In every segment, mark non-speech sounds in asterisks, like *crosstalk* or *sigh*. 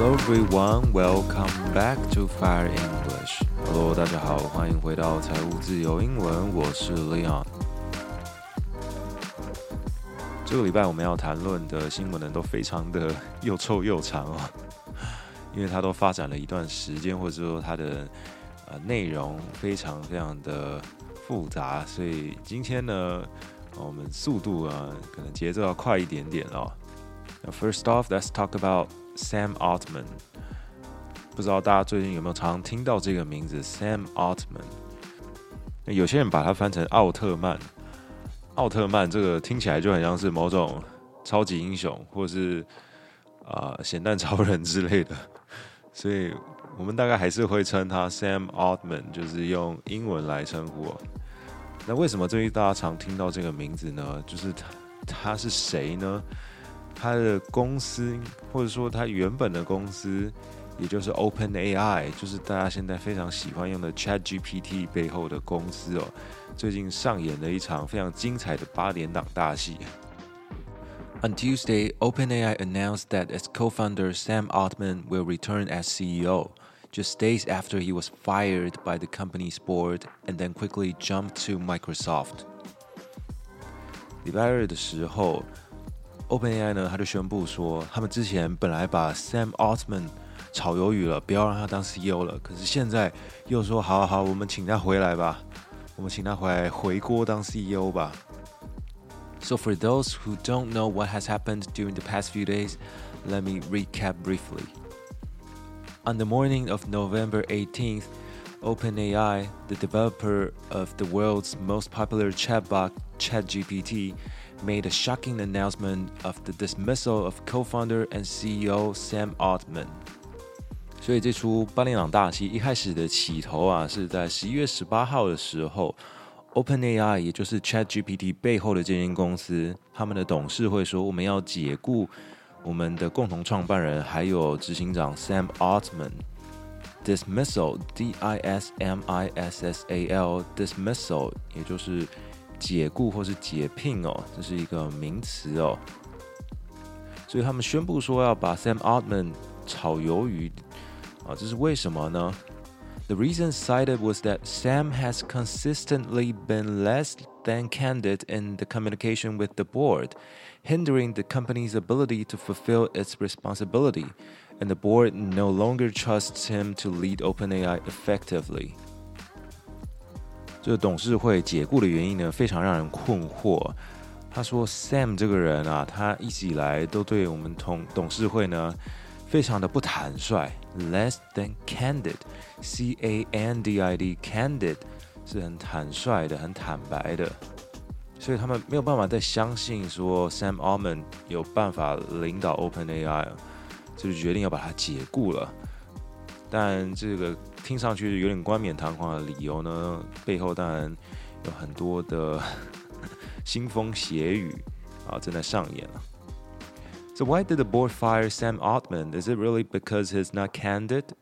Hello everyone, welcome back to Fire English. Hello，大家好，欢迎回到财务自由英文，我是 Leon。这个礼拜我们要谈论的新闻呢，都非常的又臭又长哦，*laughs* 因为它都发展了一段时间，或者说它的呃内容非常非常的复杂，所以今天呢，我们速度啊，可能节奏要快一点点哦。First off, let's talk about Sam Altman。不知道大家最近有没有常听到这个名字 Sam Altman？有些人把它翻成奥特曼。奥特曼这个听起来就很像是某种超级英雄，或是啊咸蛋超人之类的，所以我们大概还是会称他 Sam Altman，就是用英文来称呼。那为什么最近大家常听到这个名字呢？就是他他是谁呢？他的公司，或者说他原本的公司，也就是 Open AI，就是大家现在非常喜欢用的 Chat GPT 背后的公司哦，最近上演了一场非常精彩的八点档大戏。On Tuesday, OpenAI announced that its co-founder Sam Altman will return as CEO, just days after he was fired by the company's board and then quickly jumped to Microsoft. 礼拜二的时候。 OpenAI 呢，他就宣布说，他们之前本来把 Sam Altman 炒鱿鱼了，不要让他当 CEO 了。可是现在又说，好好，我们请他回来吧，我们请他回来回锅当 CEO 吧。So for those who don't know what has happened during the past few days, let me recap briefly. On the morning of November 18th, OpenAI, the developer of the world's most popular chatbot ChatGPT, made a shocking announcement of the dismissal of co-founder and CEO Sam Altman。所以这出八点档大戏一开始的起头啊，是在十一月十八号的时候，OpenAI 也就是 ChatGPT 背后的这间公司，他们的董事会说我们要解雇我们的共同创办人还有执行长 Sam Altman。Dismissal, D-I-S-M-I-S-S-A-L, dismissal，也就是 解雇或是解聘哦，这是一个名词哦。所以他们宣布说要把 Sam Altman 炒鱿鱼啊，这是为什么呢？The reason cited was that Sam has consistently been less than candid in the communication with the board, hindering the company's ability to fulfill its responsibility, and the board no longer trusts him to lead OpenAI effectively. 这个董事会解雇的原因呢，非常让人困惑。他说：“Sam 这个人啊，他一直以来都对我们同董事会呢，非常的不坦率，less than candid，c a n d i d，candid 是很坦率的，很坦白的。所以他们没有办法再相信说 Sam Altman 有办法领导 OpenAI，就决定要把他解雇了。”但这个听上去有点冠冕堂皇的理由呢，背后当然有很多的腥风血雨啊，正在上演了。So why *laughs* did the board fire Sam Altman? Is it really because he's not candid?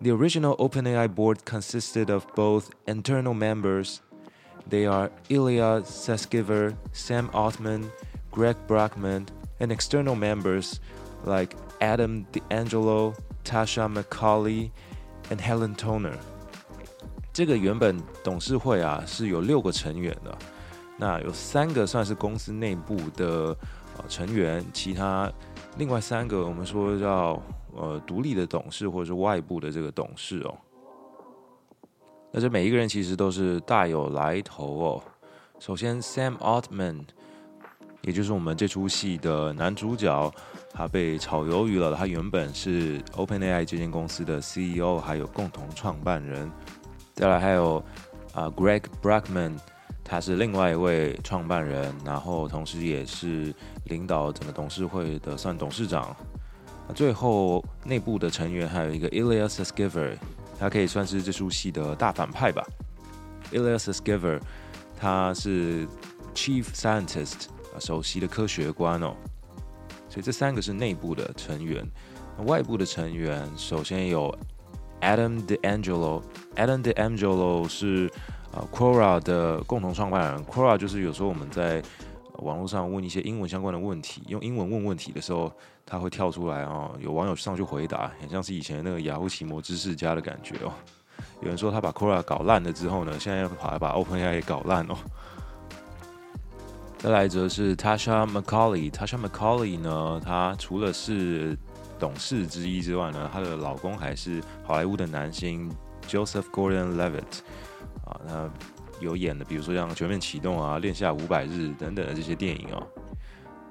The original OpenAI board consisted of both internal members. They are Ilya Sutskever, Sam Altman, Greg Brockman, and external members like Adam D'Angelo, Tasha McCauley and Helen Toner。这个原本董事会啊是有六个成员的，那有三个算是公司内部的呃成员，其他另外三个我们说叫呃独立的董事或者是外部的这个董事哦。那这每一个人其实都是大有来头哦。首先，Sam Altman，也就是我们这出戏的男主角。他被炒鱿鱼了。他原本是 OpenAI 这间公司的 CEO，还有共同创办人。再来还有啊，Greg Brockman，他是另外一位创办人，然后同时也是领导整个董事会的算董事长。最后内部的成员还有一个 Ilya Sutskever，他可以算是这出戏的大反派吧。Ilya Sutskever，他是 Chief Scientist，首席的科学官哦。所以这三个是内部的成员，外部的成员首先有 Adam DeAngelo，Adam DeAngelo 是呃 Quora 的共同创办人。Quora 就是有时候我们在网络上问一些英文相关的问题，用英文问问题的时候，他会跳出来啊，有网友上去回答，很像是以前那个雅虎奇摩知识家的感觉哦。有人说他把 Quora 搞烂了之后呢，现在要跑来把 OpenAI 也搞烂哦。再来则是 Tasha Macaulay，Tasha Macaulay 呢，她除了是董事之一之外呢，她的老公还是好莱坞的男星 Joseph Gordon-Levitt 啊，那。有演的，比如说像《全面启动》啊，《恋下五百日》等等的这些电影哦。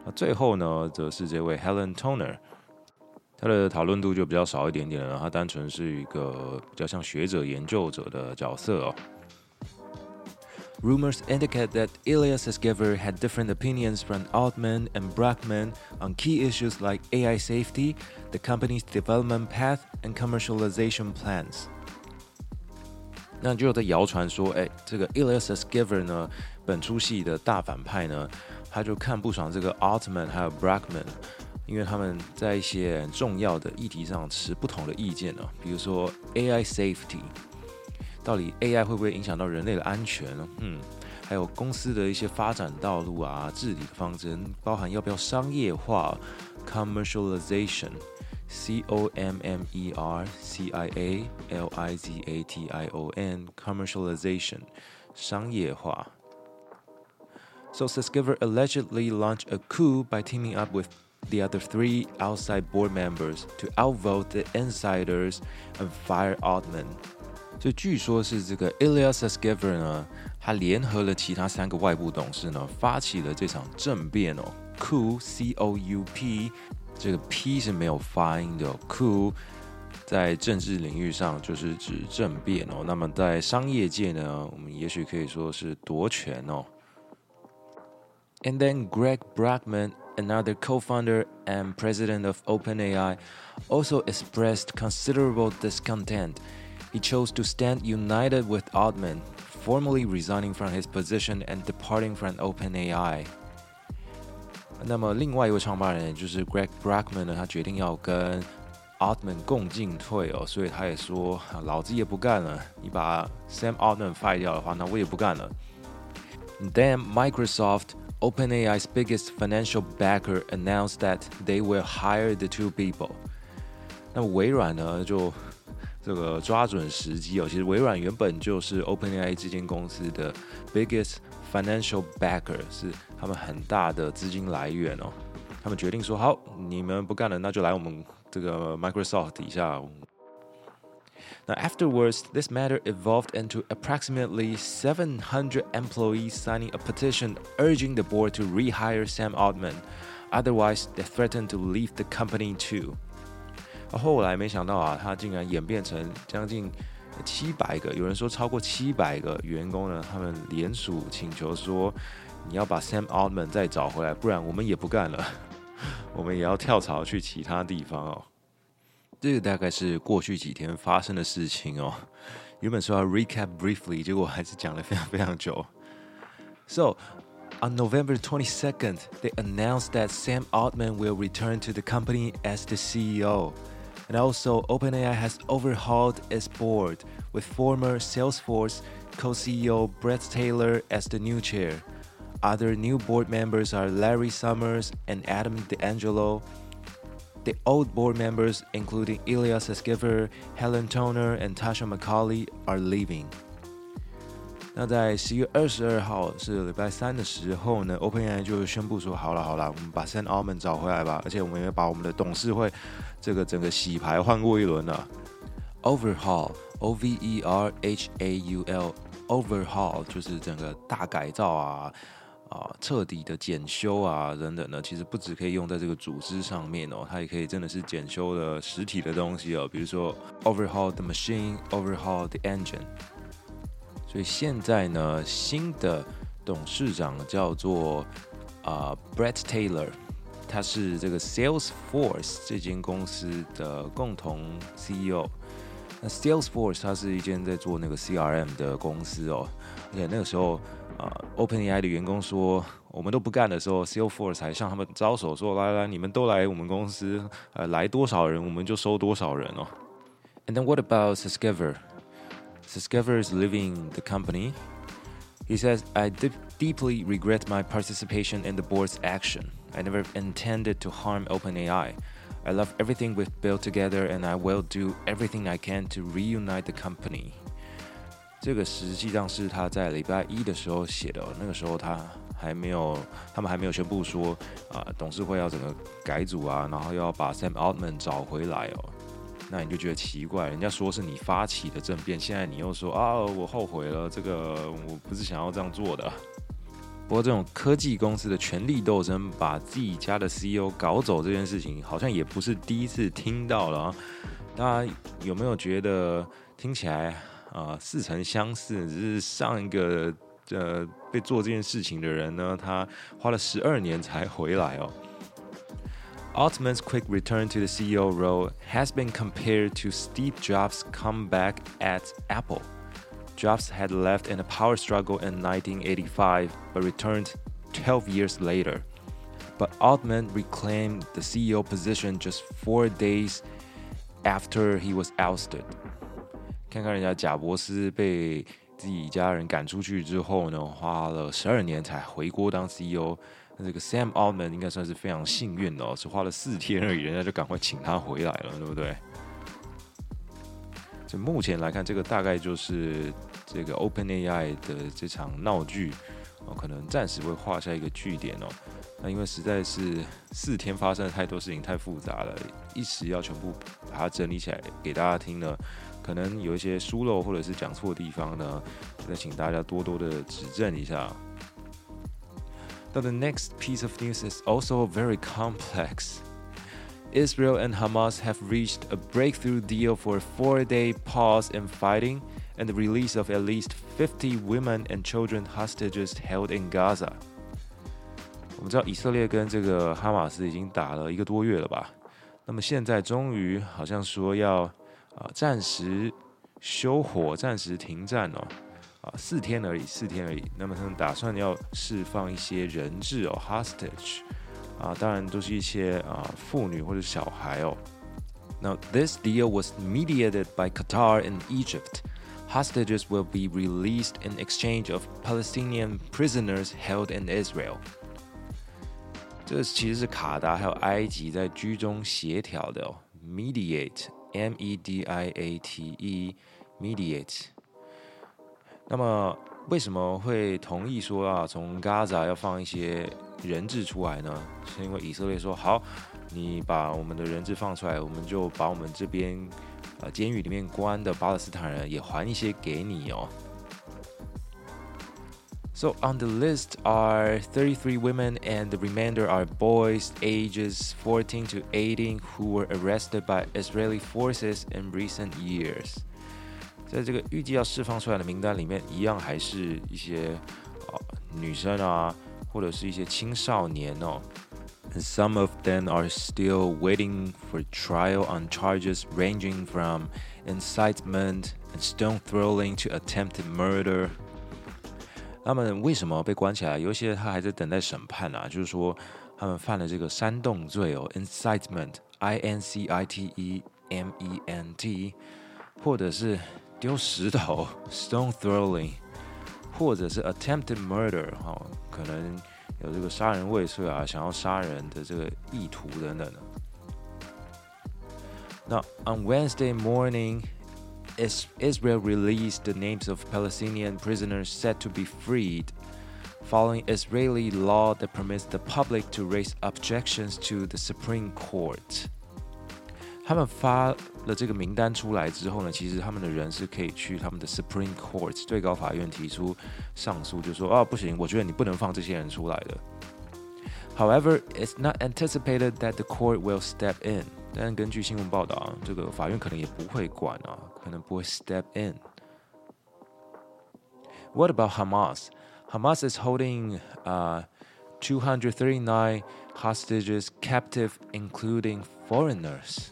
那最后呢，则是这位 Helen Toner，他的讨论度就比较少一点点了，他单纯是一个比较像学者、研究者的角色哦。Rumors indicate that Ilya Sutskever had different opinions from Altman and Brockman on key issues like AI safety, the company's development path, and commercialization plans. 那就有在谣传说，哎，这个 Ilya Sutskever 呢，本出戏的大反派呢，他就看不爽这个 Altman 还有 Brockman，因为他们在一些重要的议题上持不同的意见呢、哦，比如说 AI safety。到底 AI 会不会影响到人类的安全呢？嗯，还有公司的一些发展道路啊，治理的方针，包含要不要商业化 commercialization。C O M M E R C I A L I Z A T I O N commercialization 商业化. So Sesgiver allegedly launched a coup by teaming up with the other three outside board members to outvote the insiders and fire Altman. 所以据说是这个 Elias Sesgiver 呢，他联合了其他三个外部董事呢，发起了这场政变哦，coup C O U P 这个 P 是没有发音的，coup 在政治领域上就是指政变哦。那么在商业界呢，我们也许可以说是夺权哦。And then Greg Brackman, another co-founder and president of OpenAI, also expressed considerable discontent. He chose to stand united with Altman, formally resigning from his position and departing from OpenAI. 那么另外一位创办人就是 Greg Brackman 呢，他决定要跟 Altman 共进退哦，所以他也说老子也不干了，你把 Sam Altman fire 掉的话，那我也不干了。Then Microsoft, OpenAI's biggest financial backer, announced that they will hire the two people. 那微软呢，就 这个抓准时机哦，其实微软原本就是 OpenAI 这间公司的 biggest financial backer 是他们很大的资金来源哦。他们决定说好，你们不干了，那就来我们这个 Microsoft 底下。Now, afterwards, this matter evolved into approximately 700 employees signing a petition urging the board to rehire Sam Altman. Otherwise, they threatened to leave the company too. 后来没想到啊，他竟然演变成将近七百个，有人说超过七百个员工呢，他们联署请求说，你要把 Sam Altman 再找回来，不然我们也不干了，*laughs* 我们也要跳槽去其他地方哦。这个大概是过去几天发生的事情哦。原本说要 recap briefly，结果还是讲了非常非常久。So on November 22nd, they announced that Sam Altman will return to the company as the CEO. And also, OpenAI has overhauled its board with former Salesforce co CEO Bret Taylor as the new chair. Other new board members are Larry Summers and Adam D'Angelo. The old board members, including Ilya Sutskever, Helen Toner, and Tasha McCauley, are leaving. 那在十月二十二号是礼拜三的时候呢，OpenAI 就宣布说，好了好了，我们把 Sam Altman 找回来吧，而且我们也把我们的董事会这个整个洗牌换过一轮了。Overhaul，O V E R H A U L，Overhaul 就是整个大改造啊啊，彻底的检修啊等等的，其实不只可以用在这个组织上面哦，它也可以真的是检修的实体的东西哦，比如说 Overhaul the machine，Overhaul the engine。所以现在呢，新的董事长叫做啊 Brett Taylor，他是这个 Salesforce 这间公司的共同 CEO。那 Salesforce 它是一间在做那个 CRM 的公司哦。而且那个时候啊，OpenAI 的员工说我们都不干的时候，Salesforce 还向他们招手说：“来来，你们都来我们公司，呃，来多少人我们就收多少人哦。” And then what about Sesgiver? Sutskever is leaving the company. He says, I dip- deeply regret my participation in the board's action. I never intended to harm OpenAI. I love everything we've built together, and I will do everything I can to reunite the company. 这个实际上是他在礼拜一的时候写的、哦，那个时候他还没有，他们还没有宣布说啊、呃，董事会要整个改组啊，然后要把 Sam Altman 找回来哦。那你就觉得奇怪，人家说是你发起的政变，现在你又说啊，我后悔了，这个我不是想要这样做的。不过这种科技公司的权力斗争，把自己家的 CEO 搞走这件事情，好像也不是第一次听到了、啊。大家有没有觉得听起来啊、似曾相似？只是上一个呃被做这件事情的人呢，他花了十二年才回来哦。Altman's quick return to the CEO role has been compared to Steve Jobs' comeback at Apple. Jobs had left in a power struggle in 1985 but returned 12 years later. But Altman reclaimed the CEO position just four days after he was ousted. 看看人家贾伯斯被自己家人赶出去之后呢，花了十二年才回国当 CEO。 那这个 Sam Altman 应该算是非常幸运的哦，只花了四天而已，人家就赶快请他回来了，对不对？就目前来看，这个大概就是这个 OpenAI 的这场闹剧哦，可能暂时会画下一个句点哦。那因为实在是四天发生了太多事情，太复杂了，一时要全部把它整理起来给大家听呢，可能有一些疏漏或者是讲错的地方呢，再请大家多多的指正一下。Now, the next piece of news is also very complex. Israel and Hamas have reached a breakthrough deal for a four day pause in fighting and the release of at least 50 women and children hostages held in Gaza. 我们知道以色列跟这个哈马斯已经打了一个多月了吧？那么现在终于好像说要啊暂时休火、暂时停战哦。 啊，四天而已，四天而已。那么他们打算要释放一些人质哦，hostage，啊，当然都是一些啊妇女或者小孩哦。Now this deal was mediated by Qatar and Egypt. Hostages will be released in exchange of Palestinian prisoners held in Israel. 这其实是卡达还有埃及在居中协调的哦，mediate，M-E-D-I-A-T-E，mediate。 那么为什么会同意说啊，从 Gaza 要放一些人质出来呢？是因为以色列说好，你把我们的人质放出来，我们就把我们这边呃监狱里面关的巴勒斯坦人也还一些给你哦。So on the list are 33 women and the remainder are boys ages 14 to 18 who were arrested by Israeli forces in recent years. 在这个预计要释放出来的名单里面，一样还是一些哦女生啊，或者是一些青少年哦。And some of them are still waiting for trial on charges ranging from incitement and stone throwing to attempted murder. 他们为什么被关起来？有一些他还在等待审判啊，就是说他们犯了这个煽动罪哦，incitement，I N C I T E M E N T，或者是 丢石头 （stone throwing），或者是 attempted murder，哈、哦，可能有这个杀人未遂啊，想要杀人的这个意图等等的。那 on Wednesday morning. Israel released the names of Palestinian prisoners set to be freed, following Israeli law that permits the public to raise objections to the Supreme Court. 他们发了这个名单出来之后呢，其实他们的人是可以去他们的 Supreme Court 最高法院提出上诉，就说啊不行，我觉得你不能放这些人出来的。However, it's not anticipated that the court will step in. 但根据新闻报道，这个法院可能也不会管啊，可能不会 step in。What about Hamas? Hamas is holding uh, 239 hostages captive, including foreigners.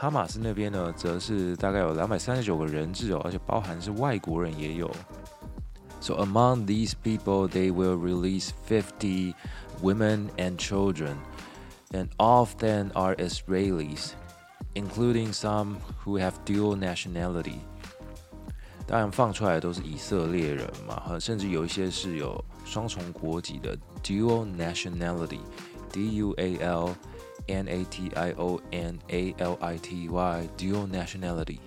哈马斯那边呢，则是大概有两百三十九个人质哦，而且包含是外国人也有。So among these people, they will release 50 women and children and all of them are Israelis, including some who have dual nationality. 当然放出来都是以色列人嘛，甚至有一些是有双重国籍的 （dual nationality），D U A L N A T I O N A L I T Y，dual nationality。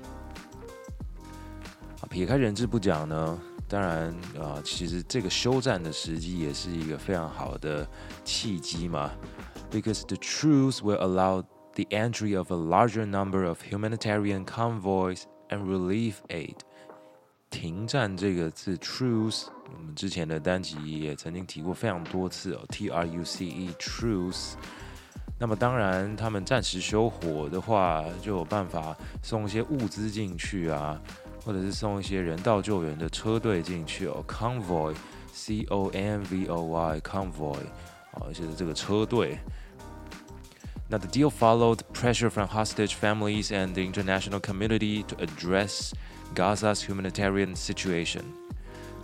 啊，撇开人质不讲呢，当然啊，其实这个休战的时机也是一个非常好的契机嘛，because the truce will allow the entry of a larger number of humanitarian convoys and relief aid。停战这个字 truce，我们之前的单集也曾经提过非常多次哦，T R U C E truce。 那么当然，他们暂时休火的话，就有办法送一些物资进去啊，或者是送一些人道救援的车队进去哦，convoy，C O N V O Y，convoy，啊，就是这个车队。那 the deal followed pressure from hostage families and the international community to address Gaza's humanitarian situation.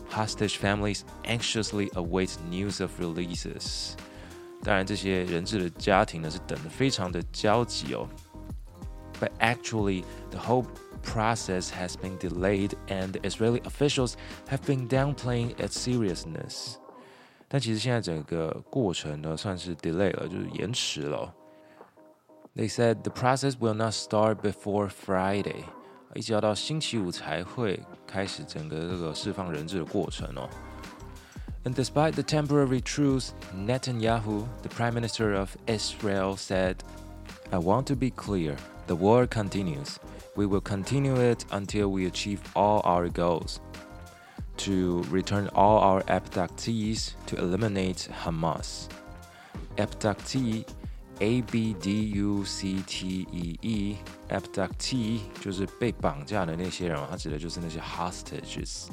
Hostage families anxiously await news of releases. 当然，这些人质的家庭呢是等得非常的焦急哦。But actually, the whole process has been delayed, and the Israeli officials have been downplaying its seriousness. 但其实现在整个过程呢算是 delay 了，就是延迟了。They said the process will not start before Friday. 一直要到星期五才会开始整个这个释放人质的过程哦。 And despite the temporary truce, Netanyahu, the Prime Minister of Israel, said, I want to be clear the war continues. We will continue it until we achieve all our goals. To return all our abductees, to eliminate Hamas. Abductee a B D U C T E E，abductee 就是被绑架的那些人，它指的就是那些 hostages。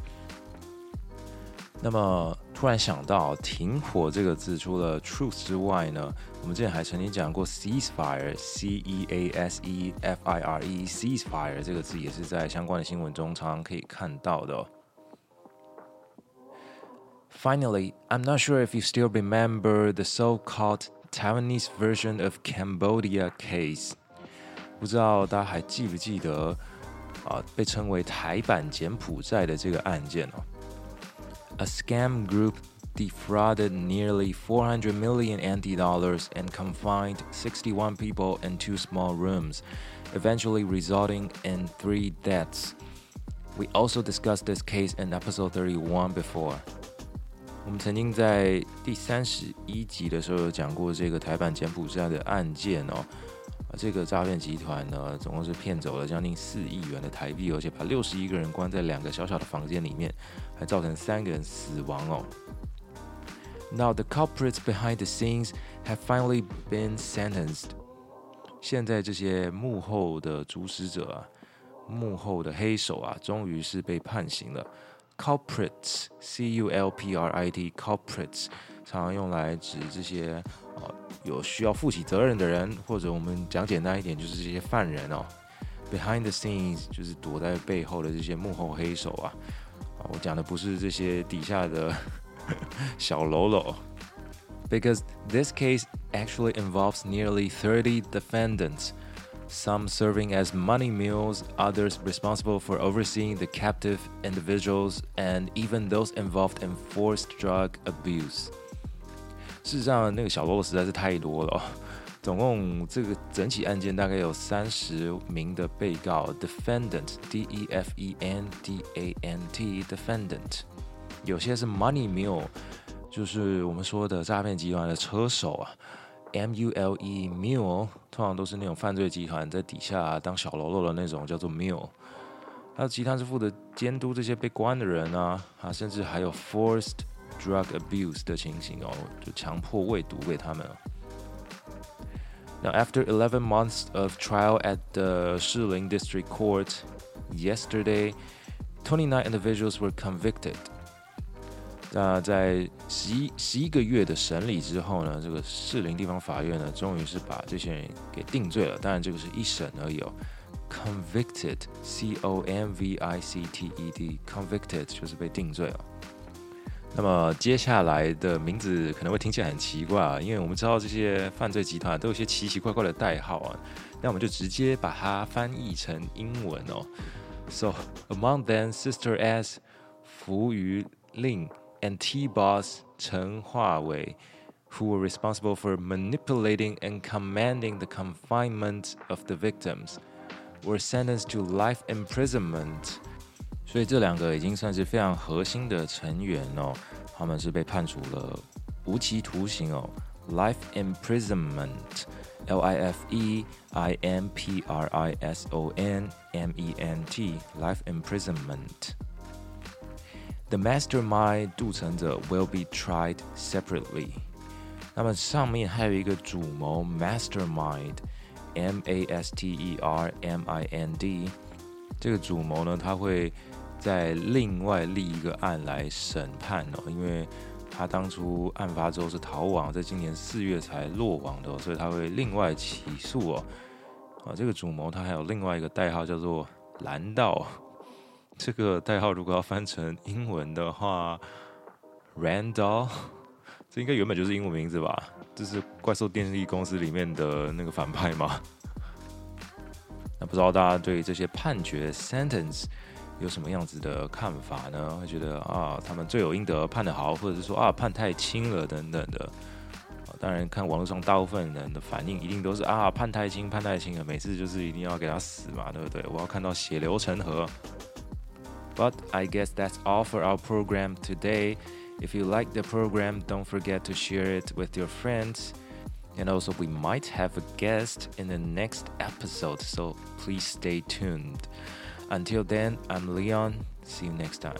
那么 突然想到，停火这个字除了 truth 之外呢，我们之前还曾经讲过 ceasefire，C E A S E F I R E，ceasefire 这个字也是在相关的新闻中常常可以看到的。Finally, I'm not sure if you still remember the so-called Taiwanese version of Cambodia case，不知道大家还记不记得啊？被称为台版柬埔寨的这个案件哦。 A scam group defrauded nearly 400 million NT dollars and confined 61 people in two small rooms, eventually resulting in three deaths. We also discussed this case in episode 31 before. 我们曾经在第三十一集的时候有讲过这个台版柬埔寨的案件哦，啊， 这个诈骗集团呢，总共是骗走了将近四亿元的台币，而且把六十一个人关在两个小小的房间里面，还造成三个人死亡哦。Now the culprits behind the scenes have finally been sentenced。现在这些幕后的主使者啊，幕后的黑手啊，终于是被判刑了。culprits, c u l p r i t, culprits，常常用来指这些呃有需要负起责任的人，或者我们讲简单一点，就是这些犯人哦。Behind the scenes 就是躲在背后的这些幕后黑手啊。啊，我讲的不是这些底下的*laughs* 小喽啰。Because this case actually involves nearly 30 defendants some serving as money mules, others responsible for overseeing the captive individuals, and even those involved in forced drug abuse. 事实上，那个小喽啰实在是太多了。总共这个整起案件大概有三十名的被告，defendant，d e f e n d a n t，defendant，有些是 money mule，就是我们说的诈骗集团的车手啊。M U L E mule 通常都是那种犯罪集团在底下当小喽啰的那种，叫做 mule。还有集团是负责监督这些被关的人啊，啊，甚至还有 forced drug abuse 的情形哦，就强迫喂毒给他们。Now, after 11 months of trial at the Shilin District Court yesterday, 29 individuals were convicted. Uh, 那在十一十一个月的审理之后呢，这个士林地方法院呢，终于是把这些人给定罪了。当然，这个是一审而已哦。Convicted, C O M V I C T E D, convicted 就是被定罪了。那么接下来的名字可能会听起来很奇怪啊，因为我们知道这些犯罪集团都有些奇奇怪怪的代号啊，那我们就直接把它翻译成英文哦。 So among them, Sister S, Fu Yu Ling, and T boss Chen Huawei, who were responsible for manipulating and commanding the confinement of the victims, were sentenced to life imprisonment. 所以这两个已经算是非常核心的成员哦，他们是被判处了无期徒刑哦，life imprisonment，L I F E I M P R I S O N M E N T，life imprisonment。The mastermind 杜成者 will be tried separately。那么上面还有一个主谋 mastermind，M A S T E R M I N D。这个主谋呢，他会在另外立一个案来审判哦，因为他当初案发之后是逃亡，在今年四月才落网的，所以他会另外起诉哦。啊，这个主谋他还有另外一个代号叫做蓝道。这个代号如果要翻成英文的话，Randall，这应该原本就是英文名字吧？这是怪兽电力公司里面的那个反派吗？那不知道大家对这些判决 sentence 有什么样子的看法呢？会觉得啊，他们罪有应得，判得好，或者是说啊，判太轻了等等的。当然，看网络上大部分人的反应，一定都是啊，判太轻，判太轻了，每次就是一定要给他死嘛，对不对？我要看到血流成河。But I guess that's all for our program today. If you like the program, don't forget to share it with your friends. And also, we might have a guest in the next episode, so please stay tuned. Until then, I'm Leon. See you next time.